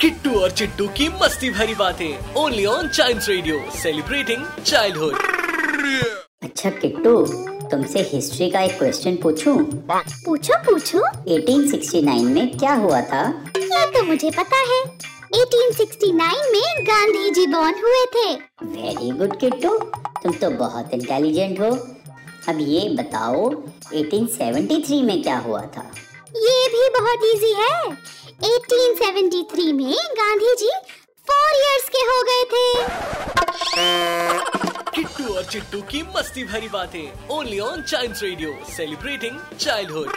किट्टू और चिट्टू की मस्ती भरी बातें only on Child Radio celebrating childhood अच्छा किट्टू तुमसे हिस्ट्री का एक क्वेश्चन पूछूँ? पूछो पूछो। 1869 में क्या हुआ था? ये तो मुझे पता है। 1869 में गांधी जी बॉर्न हुए थे। वेरी गुड किट्टू तुम तो बहुत इंटेलिजेंट हो। अब ये बताओ 1873 में क्या हुआ था? ये भी बहुत इजी है। 1873 में गांधी जी फोर इयर्स के हो गए थे। किट्टू और चिट्टू की मस्ती भरी बातें only on Child Radio celebrating childhood